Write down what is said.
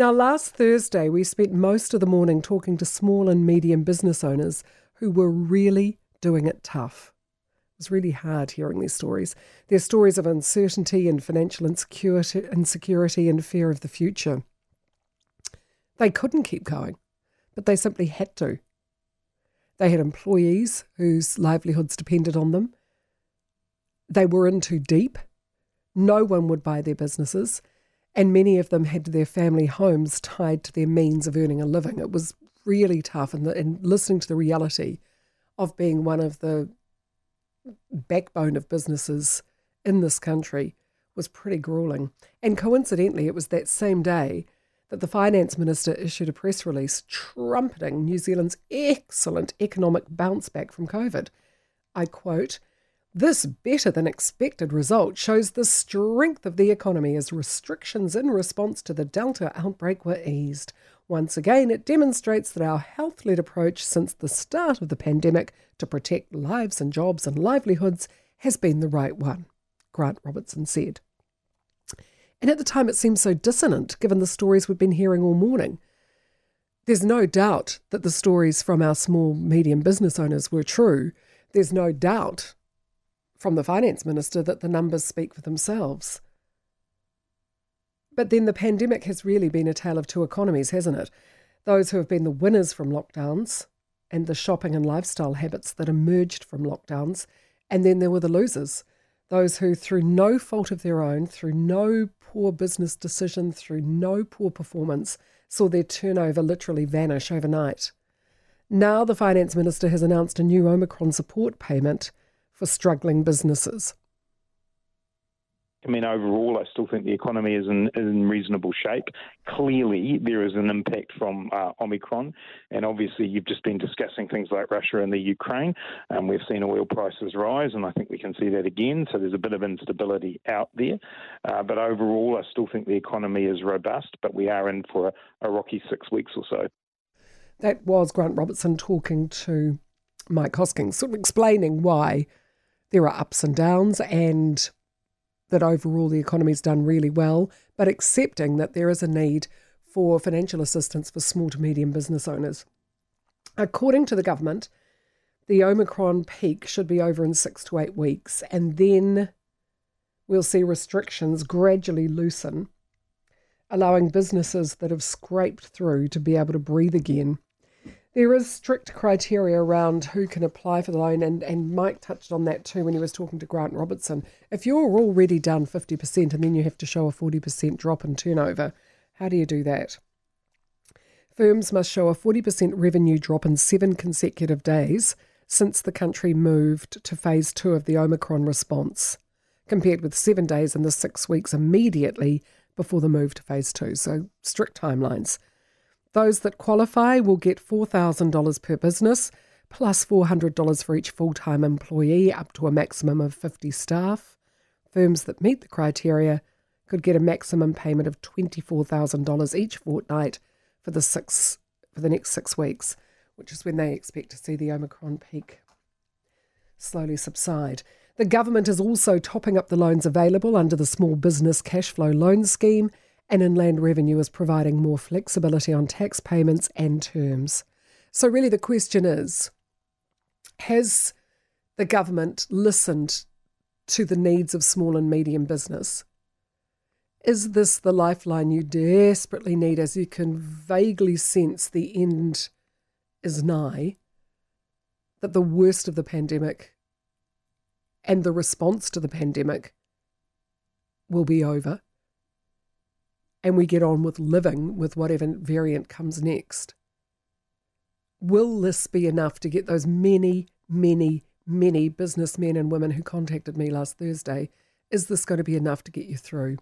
Now, last Thursday, we spent most of the morning talking to small and medium business owners who were really doing it tough. It was really hard hearing these stories. Their stories of uncertainty and financial insecurity, insecurity and fear of the future. They couldn't keep going, but they simply had to. They had employees whose livelihoods depended on them. They were in too deep. No one would buy their businesses and many of them had their family homes tied to their means of earning a living. It was really tough, and, the, and listening to the reality of being one of the backbone of businesses in this country was pretty grueling. And coincidentally, it was that same day that the finance minister issued a press release trumpeting New Zealand's excellent economic bounce back from COVID. I quote, this better than expected result shows the strength of the economy as restrictions in response to the Delta outbreak were eased. Once again, it demonstrates that our health led approach since the start of the pandemic to protect lives and jobs and livelihoods has been the right one, Grant Robertson said. And at the time, it seemed so dissonant given the stories we've been hearing all morning. There's no doubt that the stories from our small, medium business owners were true. There's no doubt from the finance minister that the numbers speak for themselves. But then the pandemic has really been a tale of two economies, hasn't it? Those who have been the winners from lockdowns and the shopping and lifestyle habits that emerged from lockdowns, and then there were the losers, those who, through no fault of their own, through no poor business decision, through no poor performance, saw their turnover literally vanish overnight. Now, the finance minister has announced a new Omicron support payment for struggling businesses? I mean, overall, I still think the economy is in, in reasonable shape. Clearly, there is an impact from uh, Omicron, and obviously, you've just been discussing things like Russia and the Ukraine. Um, we've seen oil prices rise, and I think we can see that again. So there's a bit of instability out there. Uh, but overall, I still think the economy is robust, but we are in for a, a rocky six weeks or so. That was Grant Robertson talking to Mike Hosking, sort of explaining why there are ups and downs, and that overall the economy's done really well, but accepting that there is a need for financial assistance for small to medium business owners. According to the government, the Omicron peak should be over in six to eight weeks, and then we'll see restrictions gradually loosen, allowing businesses that have scraped through to be able to breathe again there is strict criteria around who can apply for the loan, and, and Mike touched on that too when he was talking to Grant Robertson. If you're already down 50% and then you have to show a 40% drop in turnover, how do you do that? Firms must show a 40% revenue drop in seven consecutive days since the country moved to phase two of the Omicron response, compared with seven days in the six weeks immediately before the move to phase two. So, strict timelines. Those that qualify will get $4,000 per business, plus $400 for each full time employee, up to a maximum of 50 staff. Firms that meet the criteria could get a maximum payment of $24,000 each fortnight for the six for the next six weeks, which is when they expect to see the Omicron peak slowly subside. The government is also topping up the loans available under the Small Business Cash Flow Loan Scheme and Inland Revenue is providing more flexibility on tax payments and terms. So, really, the question is Has the government listened to the needs of small and medium business? Is this the lifeline you desperately need as you can vaguely sense the end is nigh? That the worst of the pandemic and the response to the pandemic will be over? And we get on with living with whatever variant comes next. Will this be enough to get those many, many, many businessmen and women who contacted me last Thursday? Is this going to be enough to get you through?